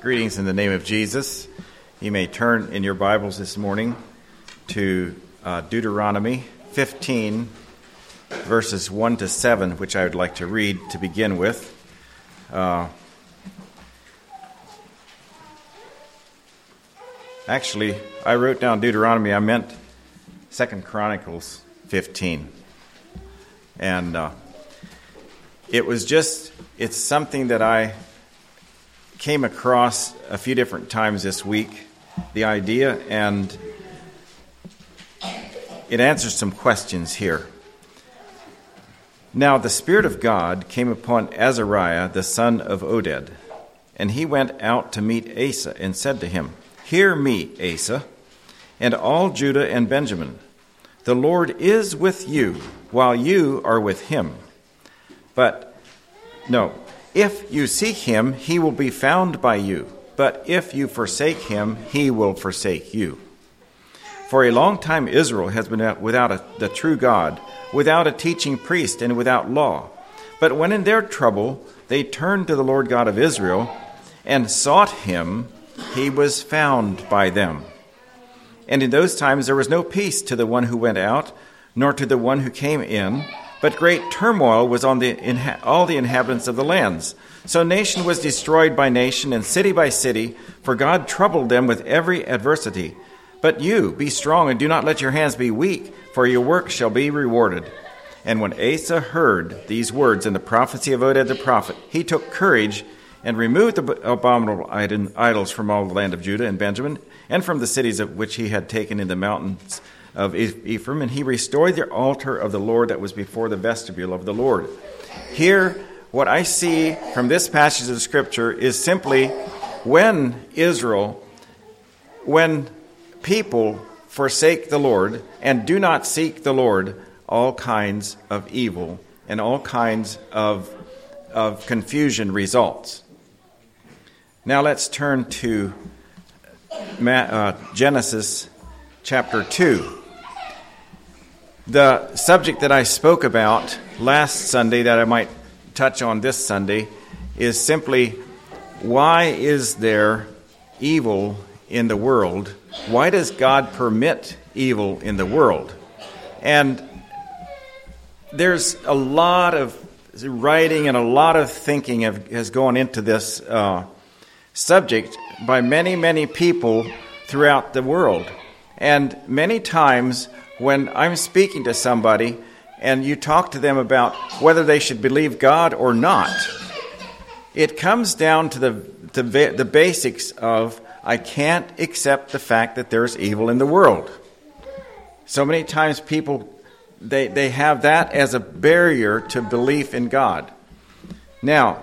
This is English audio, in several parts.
Greetings in the name of Jesus. You may turn in your Bibles this morning to uh, Deuteronomy 15, verses 1 to 7, which I would like to read to begin with. Uh, actually, I wrote down Deuteronomy, I meant Second Chronicles 15. And uh, it was just, it's something that I came across a few different times this week the idea, and it answers some questions here. Now, the Spirit of God came upon Azariah, the son of Oded, and he went out to meet Asa and said to him, Hear me, Asa, and all Judah and Benjamin. The Lord is with you, while you are with him. But, no, if you seek him, he will be found by you. But if you forsake him, he will forsake you. For a long time, Israel has been without a, the true God, without a teaching priest, and without law. But when in their trouble they turned to the Lord God of Israel and sought him, he was found by them. And in those times there was no peace to the one who went out, nor to the one who came in but great turmoil was on the, inha- all the inhabitants of the lands. So nation was destroyed by nation, and city by city, for God troubled them with every adversity. But you, be strong, and do not let your hands be weak, for your work shall be rewarded. And when Asa heard these words in the prophecy of Oded the prophet, he took courage and removed the abominable idols from all the land of Judah and Benjamin, and from the cities of which he had taken in the mountains of Ephraim, and he restored the altar of the Lord that was before the vestibule of the Lord. Here, what I see from this passage of Scripture is simply when Israel, when people forsake the Lord and do not seek the Lord, all kinds of evil and all kinds of, of confusion results. Now let's turn to uh, Genesis chapter 2. The subject that I spoke about last Sunday that I might touch on this Sunday is simply why is there evil in the world? Why does God permit evil in the world? And there's a lot of writing and a lot of thinking have, has gone into this uh, subject by many, many people throughout the world. And many times when I'm speaking to somebody and you talk to them about whether they should believe God or not, it comes down to the, the, the basics of I can't accept the fact that there's evil in the world. So many times people they, they have that as a barrier to belief in God. Now,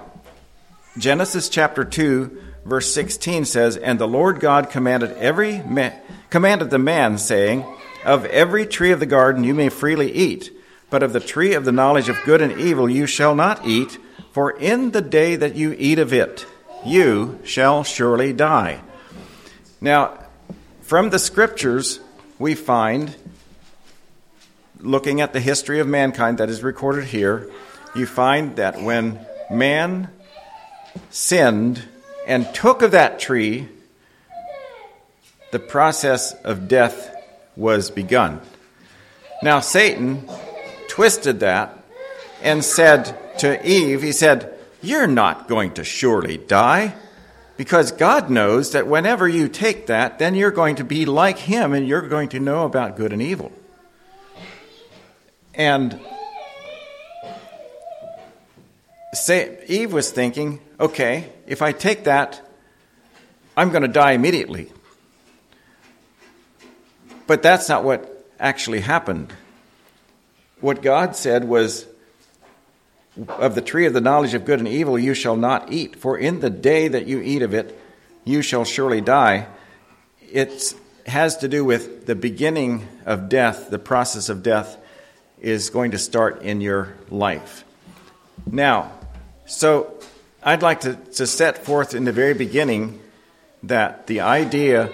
Genesis chapter 2 verse 16 says, "And the Lord God commanded every ma- commanded the man saying, of every tree of the garden you may freely eat, but of the tree of the knowledge of good and evil you shall not eat, for in the day that you eat of it, you shall surely die. Now, from the scriptures, we find, looking at the history of mankind that is recorded here, you find that when man sinned and took of that tree, the process of death was begun. Now, Satan twisted that and said to Eve, He said, You're not going to surely die because God knows that whenever you take that, then you're going to be like Him and you're going to know about good and evil. And Eve was thinking, okay, if I take that, I'm going to die immediately. But that's not what actually happened. What God said was, Of the tree of the knowledge of good and evil you shall not eat, for in the day that you eat of it, you shall surely die. It has to do with the beginning of death, the process of death is going to start in your life. Now, so I'd like to, to set forth in the very beginning that the idea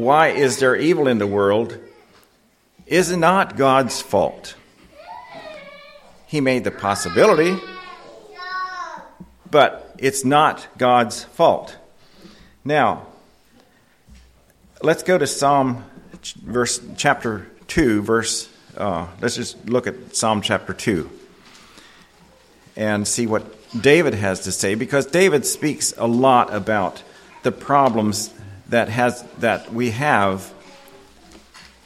why is there evil in the world is not God's fault. He made the possibility, but it's not God's fault. Now, let's go to Psalm verse chapter 2 verse uh, let's just look at Psalm chapter 2 and see what David has to say because David speaks a lot about the problems that has that we have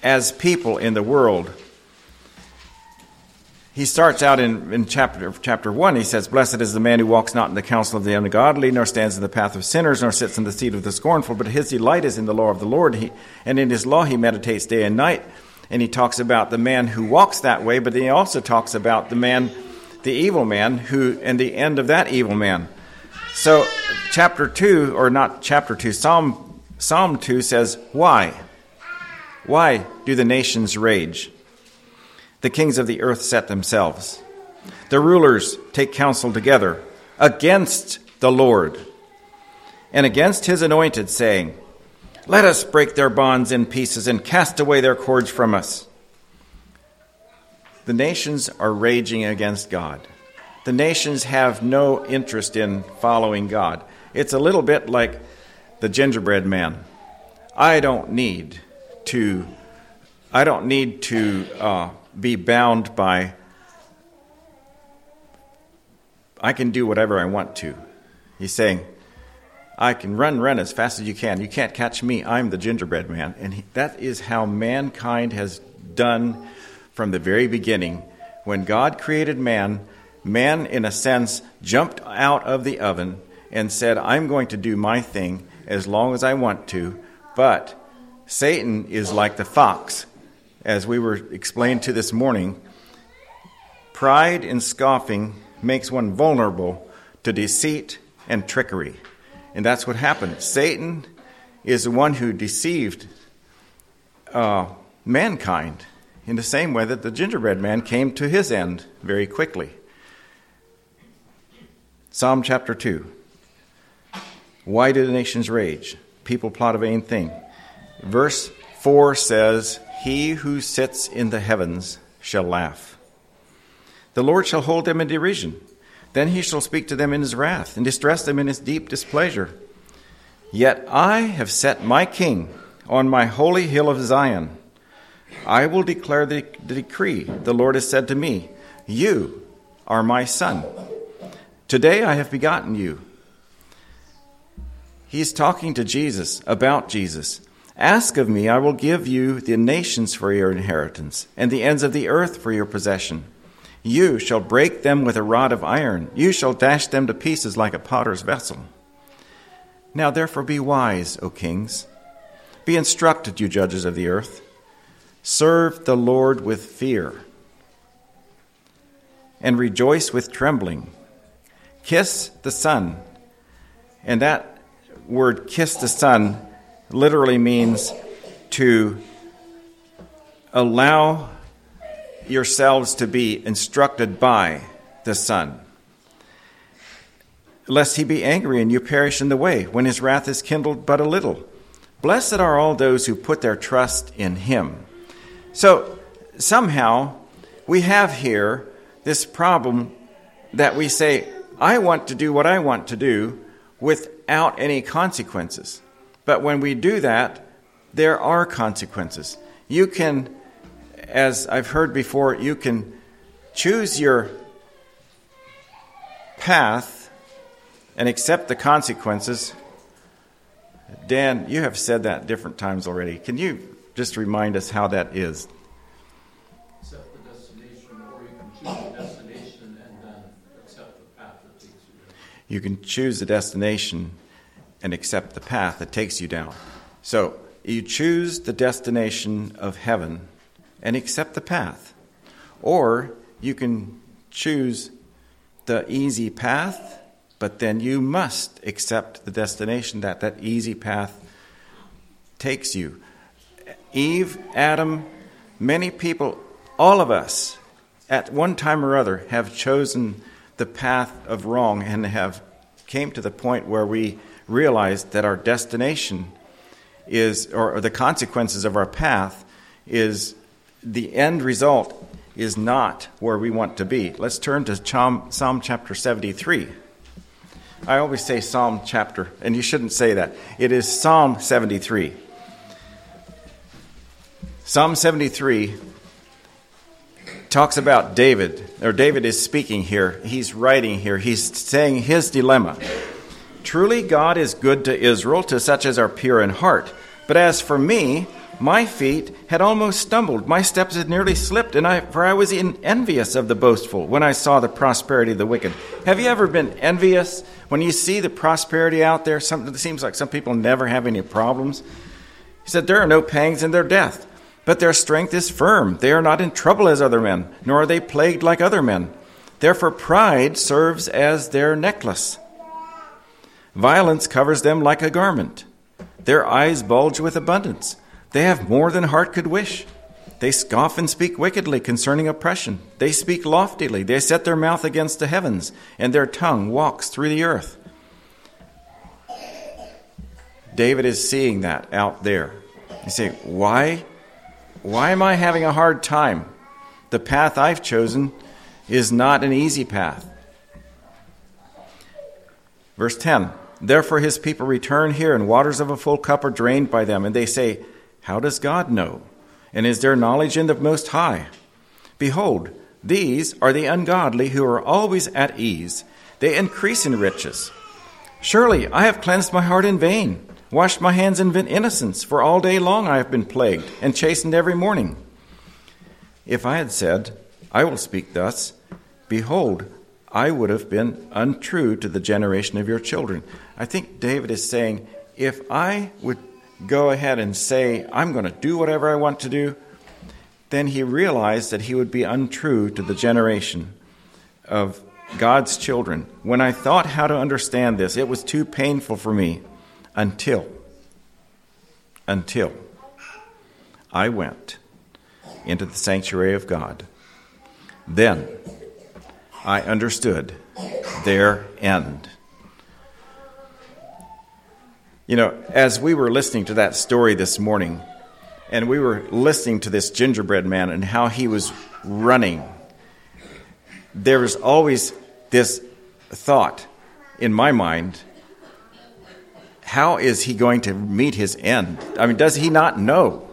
as people in the world. He starts out in, in chapter chapter one. He says, "Blessed is the man who walks not in the counsel of the ungodly, nor stands in the path of sinners, nor sits in the seat of the scornful. But his delight is in the law of the Lord, he, and in his law he meditates day and night." And he talks about the man who walks that way, but he also talks about the man, the evil man, who and the end of that evil man. So, chapter two, or not chapter two, Psalm Psalm two says, "Why? Why do the nations rage? The kings of the earth set themselves. The rulers take counsel together against the Lord and against his anointed, saying, Let us break their bonds in pieces and cast away their cords from us. The nations are raging against God. The nations have no interest in following God. It's a little bit like the gingerbread man. I don't need to I don't need to uh, be bound by I can do whatever I want to. He's saying, I can run, run as fast as you can. You can't catch me. I'm the gingerbread man. And he, that is how mankind has done from the very beginning. When God created man, man, in a sense, jumped out of the oven and said, I'm going to do my thing as long as I want to. But Satan is like the fox, as we were explained to this morning. Pride and scoffing makes one vulnerable to deceit and trickery. And that's what happened. Satan is the one who deceived uh, mankind in the same way that the gingerbread man came to his end very quickly. Psalm chapter 2. Why do the nations rage? People plot a vain thing. Verse 4 says, He who sits in the heavens shall laugh. The Lord shall hold them in derision. Then he shall speak to them in his wrath, and distress them in his deep displeasure. Yet I have set my king on my holy hill of Zion. I will declare the, the decree. The Lord has said to me, You are my son. Today I have begotten you. He's talking to Jesus about Jesus. Ask of me, I will give you the nations for your inheritance, and the ends of the earth for your possession. You shall break them with a rod of iron, you shall dash them to pieces like a potter's vessel. Now therefore be wise, O kings. Be instructed, you judges of the earth. Serve the Lord with fear, and rejoice with trembling. Kiss the Son. And that word, kiss the Son, literally means to allow yourselves to be instructed by the Son, lest he be angry and you perish in the way, when his wrath is kindled but a little. Blessed are all those who put their trust in him. So, somehow, we have here this problem that we say, I want to do what I want to do without any consequences. But when we do that, there are consequences. You can, as I've heard before, you can choose your path and accept the consequences. Dan, you have said that different times already. Can you just remind us how that is? You can choose the destination and accept the path that takes you down. So you choose the destination of heaven and accept the path. Or you can choose the easy path, but then you must accept the destination that that easy path takes you. Eve, Adam, many people, all of us, at one time or other, have chosen the path of wrong and have came to the point where we realize that our destination is, or, the consequences of our path is the end result is not where we want to be. Let's turn to Psalm, Psalm chapter 73. I always say Psalm chapter, and you shouldn't say that. It is Psalm 73. Psalm 73 talks about David, or David is speaking here. He's writing here. He's saying his dilemma. Truly, God is good to Israel, to such as are pure in heart. But as for me, my feet had almost stumbled, my steps had nearly slipped, and I, for I was envious of the boastful when I saw the prosperity of the wicked. Have you ever been envious when you see the prosperity out there? Some, it seems like some people never have any problems. He said, There are no pangs in their death, but their strength is firm. They are not in trouble as other men, nor are they plagued like other men. Therefore, pride serves as their necklace. Violence covers them like a garment. Their eyes bulge with abundance. They have more than heart could wish. They scoff and speak wickedly concerning oppression. They speak loftily. They set their mouth against the heavens, and their tongue walks through the earth. David is seeing that out there. You say, why? Why am I having a hard time? The path I've chosen is not an easy path. Verse 10 Therefore his people return here, and waters of a full cup are drained by them, and they say, how does God know? And is there knowledge in the Most High? Behold, these are the ungodly who are always at ease. They increase in riches. Surely I have cleansed my heart in vain, washed my hands in innocence, for all day long I have been plagued and chastened every morning. If I had said, I will speak thus, behold, I would have been untrue to the generation of your children. I think David is saying, if I would go ahead and say, I'm going to do whatever I want to do, then he realized that he would be untrue to the generation of God's children. When I thought how to understand this, it was too painful for me until, until I went into the sanctuary of God. Then I understood their end. You know, as we were listening to that story this morning, and we were listening to this gingerbread man and how he was running, there was always this thought in my mind how is he going to meet his end? I mean, does he not know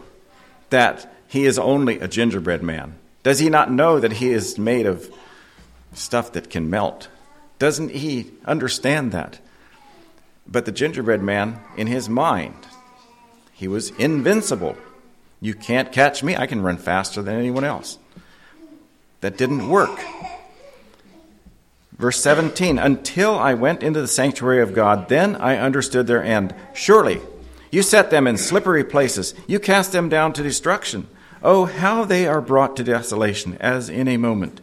that he is only a gingerbread man? Does he not know that he is made of stuff that can melt? Doesn't he understand that? But the gingerbread man, in his mind, he was invincible. You can't catch me. I can run faster than anyone else. That didn't work. Verse 17 Until I went into the sanctuary of God, then I understood their end. Surely you set them in slippery places, you cast them down to destruction. Oh, how they are brought to desolation, as in a moment.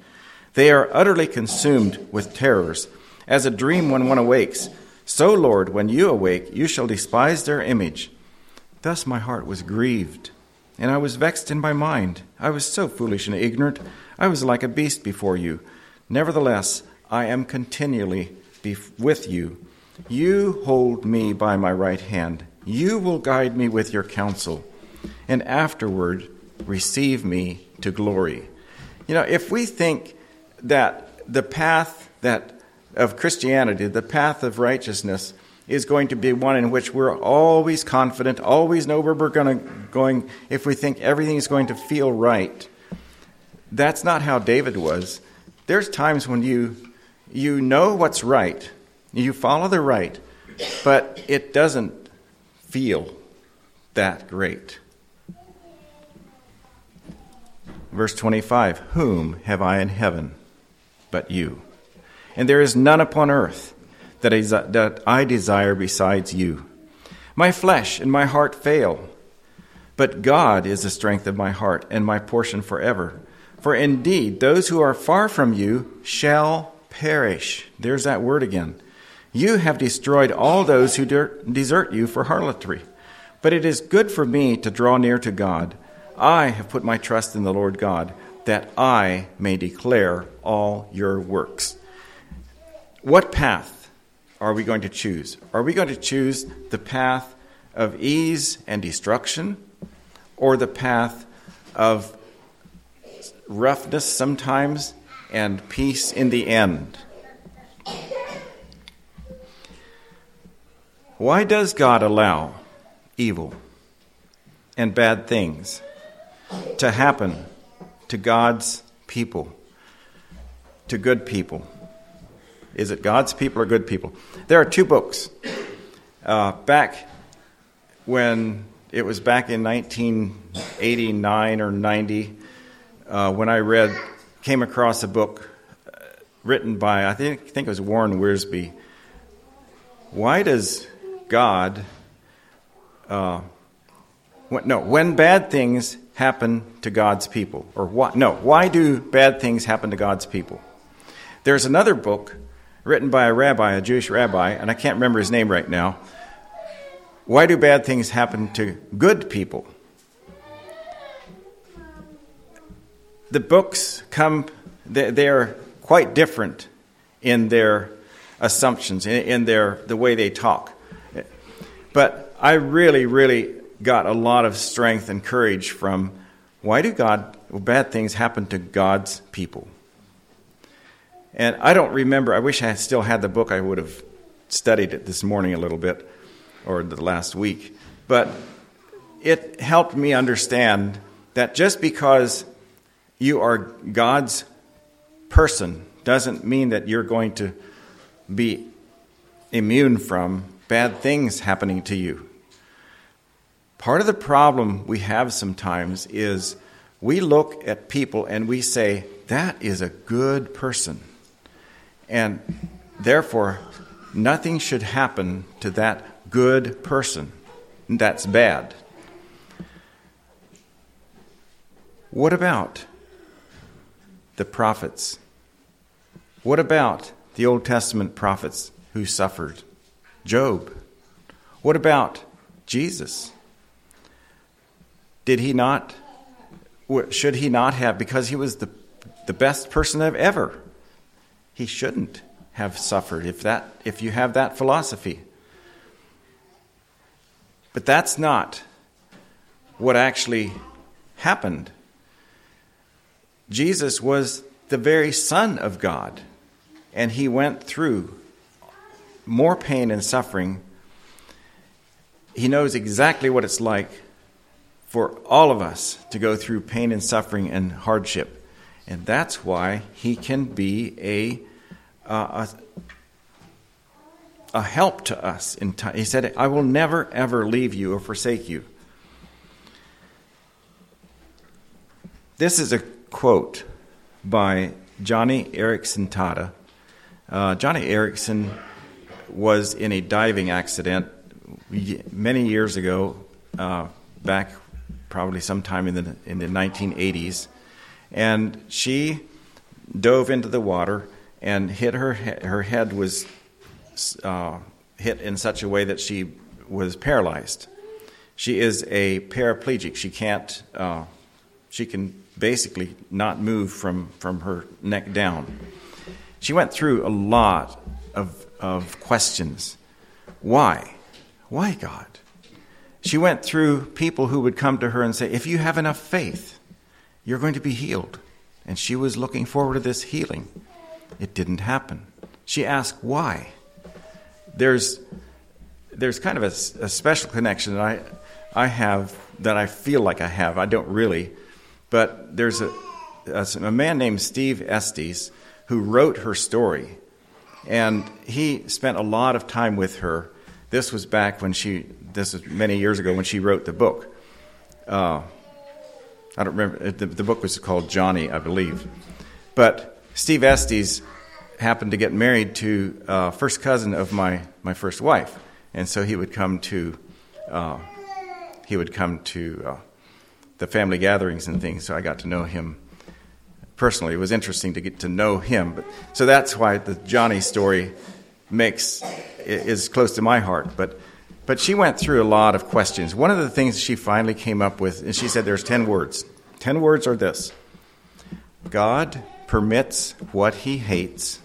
They are utterly consumed with terrors, as a dream when one awakes. So, Lord, when you awake, you shall despise their image. Thus my heart was grieved, and I was vexed in my mind. I was so foolish and ignorant. I was like a beast before you. Nevertheless, I am continually with you. You hold me by my right hand. You will guide me with your counsel, and afterward receive me to glory. You know, if we think that the path that of Christianity, the path of righteousness, is going to be one in which we're always confident, always know where we're going to going if we think everything is going to feel right. That's not how David was. There's times when you you know what's right, you follow the right, but it doesn't feel that great. Verse 25 Whom have I in heaven but you? and there is none upon earth that I, that I desire besides you. My flesh and my heart fail, but God is the strength of my heart and my portion forever. For indeed, those who are far from you shall perish. There's that word again. You have destroyed all those who desert you for harlotry. But it is good for me to draw near to God. I have put my trust in the Lord God, that I may declare all your works. What path are we going to choose? Are we going to choose the path of ease and destruction or the path of roughness sometimes and peace in the end? Why does God allow evil and bad things to happen to God's people, to good people? Is it God's people or good people? There are two books. Uh, back when it was back in 1989 or 90, uh, when I read, came across a book uh, written by, I think, I think it was Warren Wiersbe. Why does God, uh, when, no, when bad things happen to God's people, or what, no, why do bad things happen to God's people? There's another book written by a rabbi, a Jewish rabbi, and I can't remember his name right now. Why do bad things happen to good people? The books come, they're quite different in their assumptions, in their, the way they talk. But I really, really got a lot of strength and courage from why do God, bad things happen to God's people? And I don't remember, I wish I still had the book, I would have studied it this morning a little bit or the last week. But it helped me understand that just because you are God's person doesn't mean that you're going to be immune from bad things happening to you. Part of the problem we have sometimes is we look at people and we say, that is a good person. And therefore, nothing should happen to that good person. That's bad. What about the prophets? What about the Old Testament prophets who suffered? Job. What about Jesus? Did he not, should he not have, because he was the, the best person ever, he shouldn't have suffered if that if you have that philosophy. But that's not what actually happened. Jesus was the very Son of God, and he went through more pain and suffering. He knows exactly what it's like for all of us to go through pain and suffering and hardship. And that's why he can be a uh, a, a help to us. In time. He said, I will never, ever leave you or forsake you. This is a quote by Joni Eareckson Tada. Uh, Joni Eareckson was in a diving accident many years ago, uh, back probably sometime in the in the 1980s, and she dove into the water and hit her her head was uh, hit in such a way that she was paralyzed. She is a paraplegic. She can't. Uh, she can basically not move from from her neck down. She went through a lot of of questions. Why? Why God? She went through people who would come to her and say, "If you have enough faith, you're going to be healed." And she was looking forward to this healing. It didn't happen. She asked why. There's, there's kind of a, a special connection that I, I have that I feel like I have. I don't really. But there's a, a, a man named Steve Estes who wrote her story. And he spent a lot of time with her. This was back when she, this was many years ago when she wrote the book. Uh, I don't remember, the, the book was called Joni, I believe. But Steve Estes happened to get married to uh, first cousin of my, my first wife, and so he would come to uh, he would come to uh, the family gatherings and things. So I got to know him personally. It was interesting to get to know him. But so that's why the Joni story makes is close to my heart. But but she went through a lot of questions. One of the things she finally came up with, and she said, "There's ten words. Ten words are this: God permits what he hates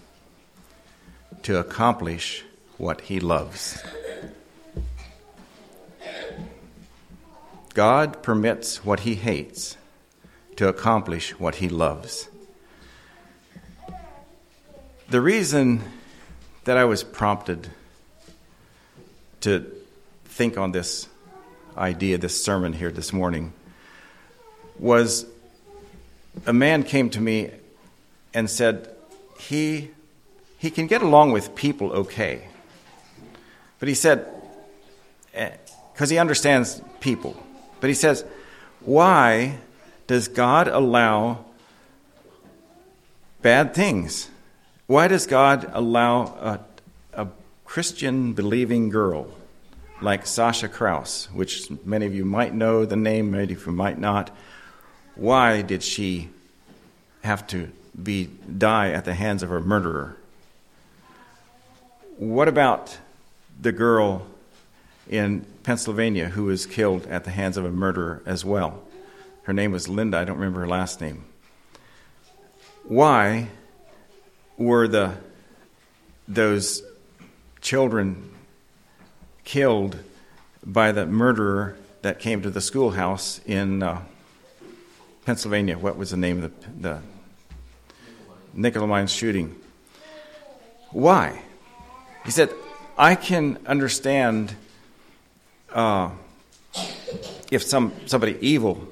to accomplish what he loves. God permits what he hates to accomplish what he loves. The reason that I was prompted to think on this idea, this sermon here this morning, was a man came to me and said he he can get along with people okay, but he said eh, because he understands people, but he says, why does God allow bad things? Why does God allow a, a Christian believing girl like Sasha Krause, which many of you might know the name, many of you might not? Why did she have to be die at the hands of her murderer? What about the girl in Pennsylvania who was killed at the hands of a murderer as well? Her name was Linda. I don't remember her last name. Why were the those children killed by the murderer that came to the schoolhouse in uh, Pennsylvania? What was the name of the, the Nickel Mines shooting? Why? He said, I can understand uh, if some somebody evil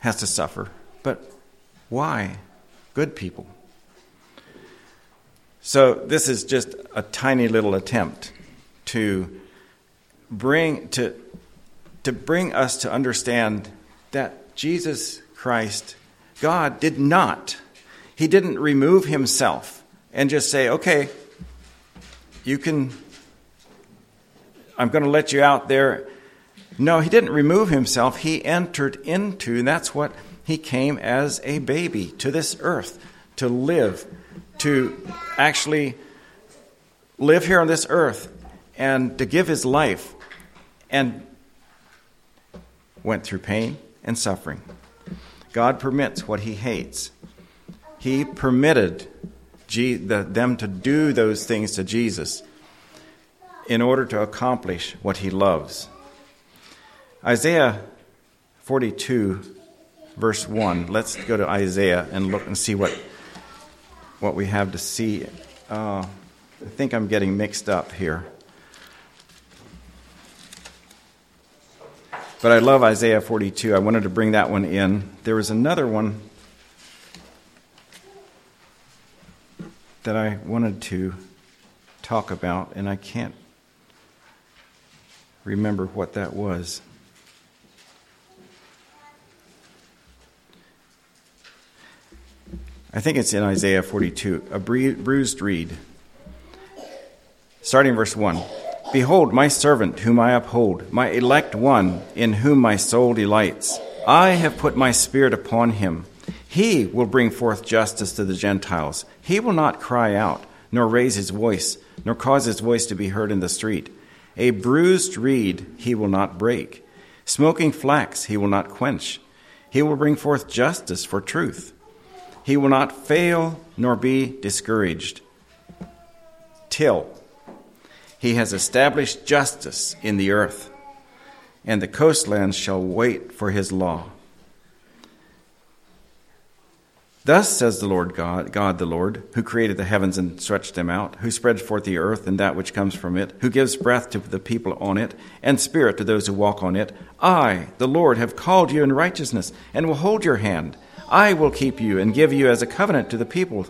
has to suffer. But why good people? So, this is just a tiny little attempt to bring, to, to bring us to understand that Jesus Christ, God, did not, He didn't remove Himself and just say, okay, you can, I'm going to let you out there no, he didn't remove himself. He entered into, and that's what he came as a baby to this earth to live, to actually live here on this earth and to give his life and went through pain and suffering. God permits what he hates. He permitted them to do those things to Jesus in order to accomplish what he loves. Isaiah 42, verse 1. Let's go to Isaiah and look and see what, what we have to see. Uh, I think I'm getting mixed up here. But I love Isaiah 42. I wanted to bring that one in. There was another one that I wanted to talk about, and I can't remember what that was. I think it's in Isaiah 42, a bruised reed. Starting verse 1 Behold, my servant whom I uphold, my elect one in whom my soul delights. I have put my spirit upon him. He will bring forth justice to the Gentiles. He will not cry out, nor raise his voice, nor cause his voice to be heard in the street. A bruised reed he will not break, smoking flax he will not quench. He will bring forth justice for truth. He will not fail nor be discouraged till he has established justice in the earth, and the coastlands shall wait for his law. Thus says the Lord God, God the Lord, who created the heavens and stretched them out, who spread forth the earth and that which comes from it, who gives breath to the people on it, and spirit to those who walk on it. I, the Lord, have called you in righteousness, and will hold your hand. I will keep you and give you as a covenant to the people,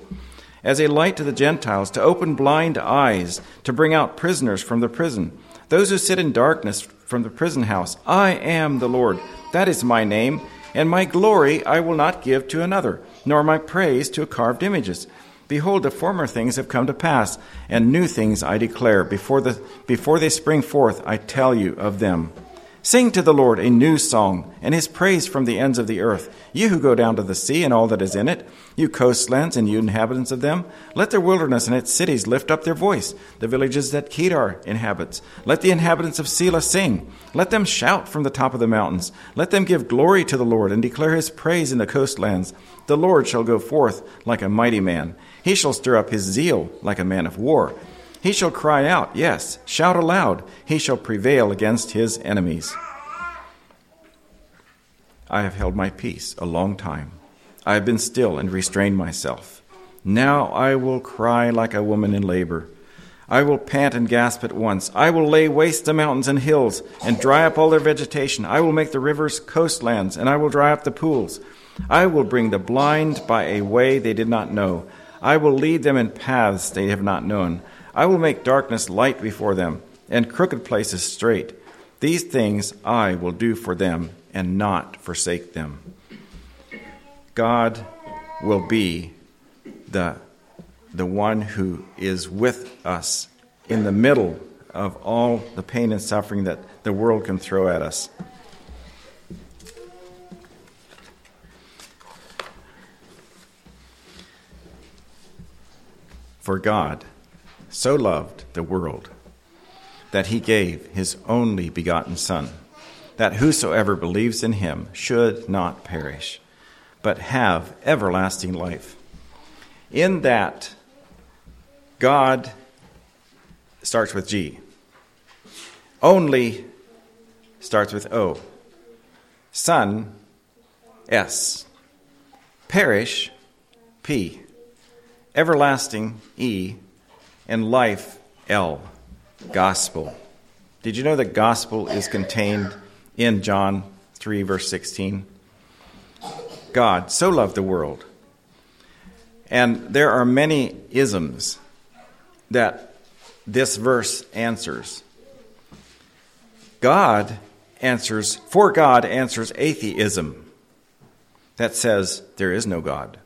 as a light to the Gentiles, to open blind eyes, to bring out prisoners from the prison, those who sit in darkness from the prison house. I am the Lord. That is my name, and my glory I will not give to another, nor my praise to carved images. Behold, the former things have come to pass, and new things I declare. Before, the, before they spring forth, I tell you of them. Sing to the Lord a new song, and his praise from the ends of the earth. You who go down to the sea and all that is in it, you coastlands and you inhabitants of them, let the wilderness and its cities lift up their voice, the villages that Kedar inhabits. Let the inhabitants of Sela sing. Let them shout from the top of the mountains. Let them give glory to the Lord and declare his praise in the coastlands. The Lord shall go forth like a mighty man. He shall stir up his zeal like a man of war. He shall cry out, yes, shout aloud. He shall prevail against his enemies. I have held my peace a long time. I have been still and restrained myself. Now I will cry like a woman in labor. I will pant and gasp at once. I will lay waste the mountains and hills and dry up all their vegetation. I will make the rivers coastlands and I will dry up the pools. I will bring the blind by a way they did not know. I will lead them in paths they have not known. I will make darkness light before them and crooked places straight. These things I will do for them and not forsake them. God will be the, the one who is with us in the middle of all the pain and suffering that the world can throw at us. For God so loved the world that he gave his only begotten Son, that whosoever believes in him should not perish, but have everlasting life. In that, God starts with G. Only starts with O. Son, S. Perish, P. Everlasting, E. And life, L. Gospel. Did you know that gospel is contained in John 3, verse 16? God so loved the world. And there are many isms that this verse answers. God answers, for God answers atheism that says there is no God.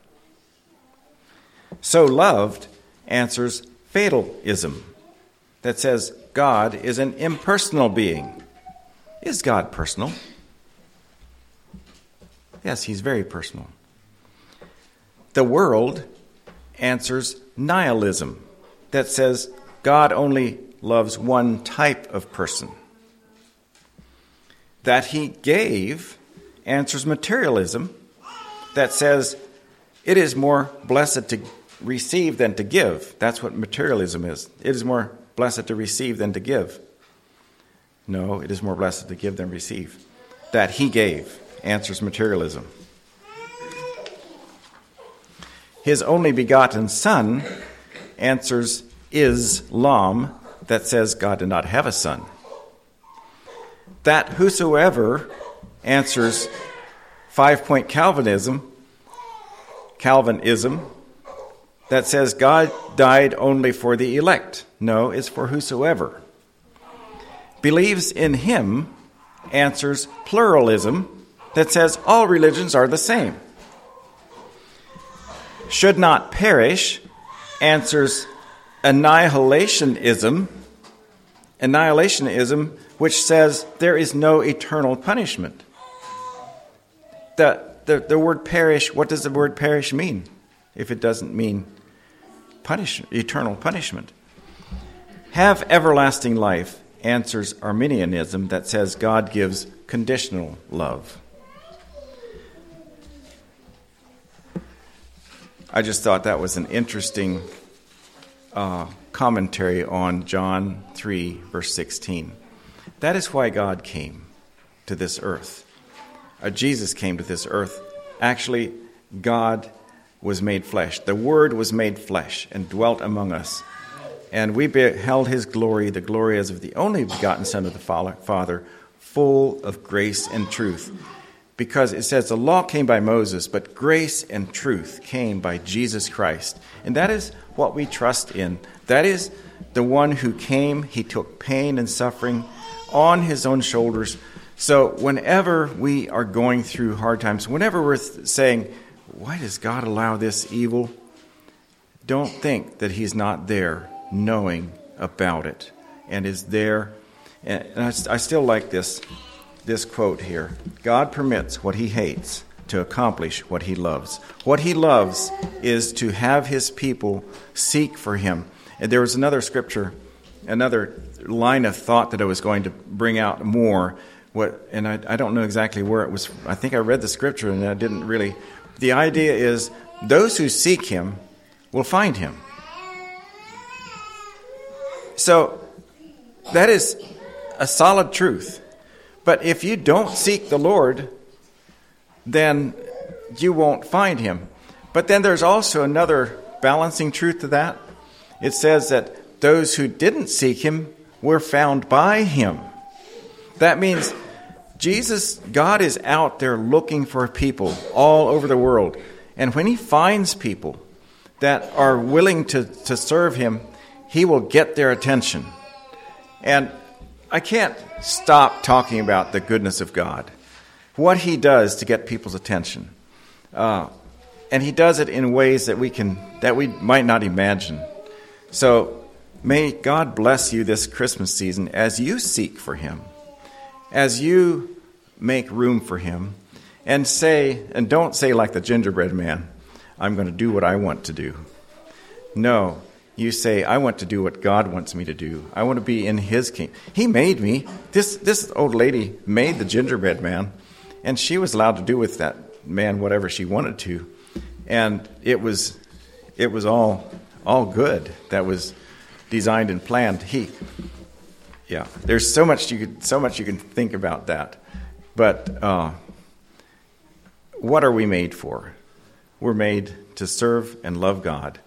So loved answers fatalism that says God is an impersonal being. Is God personal? Yes, he's very personal. The world answers nihilism that says God only loves one type of person. That he gave answers materialism that says it is more blessed to receive than to give. That's what materialism is. It is more blessed to receive than to give. No, it is more blessed to give than receive. That he gave answers materialism. His only begotten Son answers Islam, that says God did not have a son. That whosoever answers five point Calvinism, Calvinism, that says God died only for the elect. No, it's for whosoever. Believes in him answers pluralism that says all religions are the same should not perish answers annihilationism, annihilationism, which says there is no eternal punishment. The, the, the word perish, what does the word perish mean if it doesn't mean punish, eternal punishment? Have everlasting life answers Arminianism that says God gives conditional love. I just thought that was an interesting uh, commentary on John 3, verse 16. That is why God came to this earth. Uh, Jesus came to this earth. Actually, God was made flesh. The Word was made flesh and dwelt among us. And we beheld his glory, the glory as of the only begotten Son of the Father, full of grace and truth because it says the law came by Moses, but grace and truth came by Jesus Christ. And that is what we trust in. That is the one who came, he took pain and suffering on his own shoulders. So whenever we are going through hard times, whenever we're saying, why does God allow this evil? Don't think that he's not there knowing about it and is there. And I, still like this this quote here God permits what he hates to accomplish what he loves. What he loves is to have his people seek for him. And there was another scripture, another line of thought that I was going to bring out more. What, and I, I don't know exactly where it was. I think I read the scripture and I didn't really. The idea is those who seek him will find him. So that is a solid truth. But if you don't seek the Lord, then you won't find him. But then there's also another balancing truth to that. It says that those who didn't seek him were found by him. That means Jesus, God is out there looking for people all over the world. And when he finds people that are willing to, to serve him, he will get their attention. And I can't stop talking about the goodness of God, what he does to get people's attention. Uh, and he does it in ways that we can that we might not imagine. So may God bless you this Christmas season as you seek for him, as you make room for him, and say and don't say like the gingerbread man, I'm going to do what I want to do. No, you say, I want to do what God wants me to do. I want to be in His kingdom. He made me. This, this old lady made the gingerbread man, and she was allowed to do with that man whatever she wanted to and it was it was all all good that was designed and planned. He, yeah, there's so much you could so much you can think about that, but uh, what are we made for? We're made to serve and love God,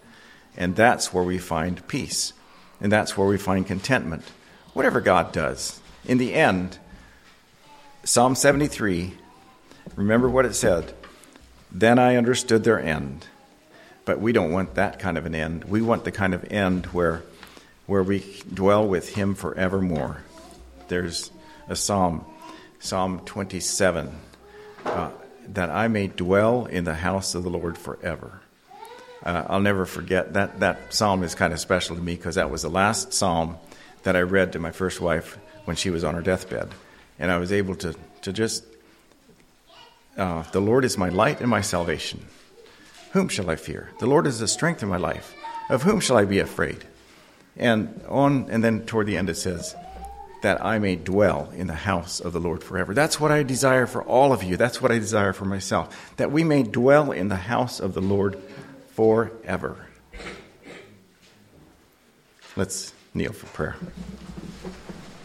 and that's where we find peace, and that's where we find contentment. Whatever God does, in the end, Psalm 73. Remember what it said then I understood their end. But we don't want that kind of an end. We want the kind of end where, where we dwell with Him forevermore. There's a psalm, Psalm 27, uh, that I may dwell in the house of the Lord forever. Uh, I'll never forget that. That psalm is kind of special to me because that was the last psalm that I read to my first wife when she was on her deathbed. And I was able to, to just uh, the Lord is my light and my salvation. Whom shall I fear? The Lord is the strength of my life. Of whom shall I be afraid? And on, and then toward the end it says, that I may dwell in the house of the Lord forever. That's what I desire for all of you. That's what I desire for myself. That we may dwell in the house of the Lord forever. Let's kneel for prayer.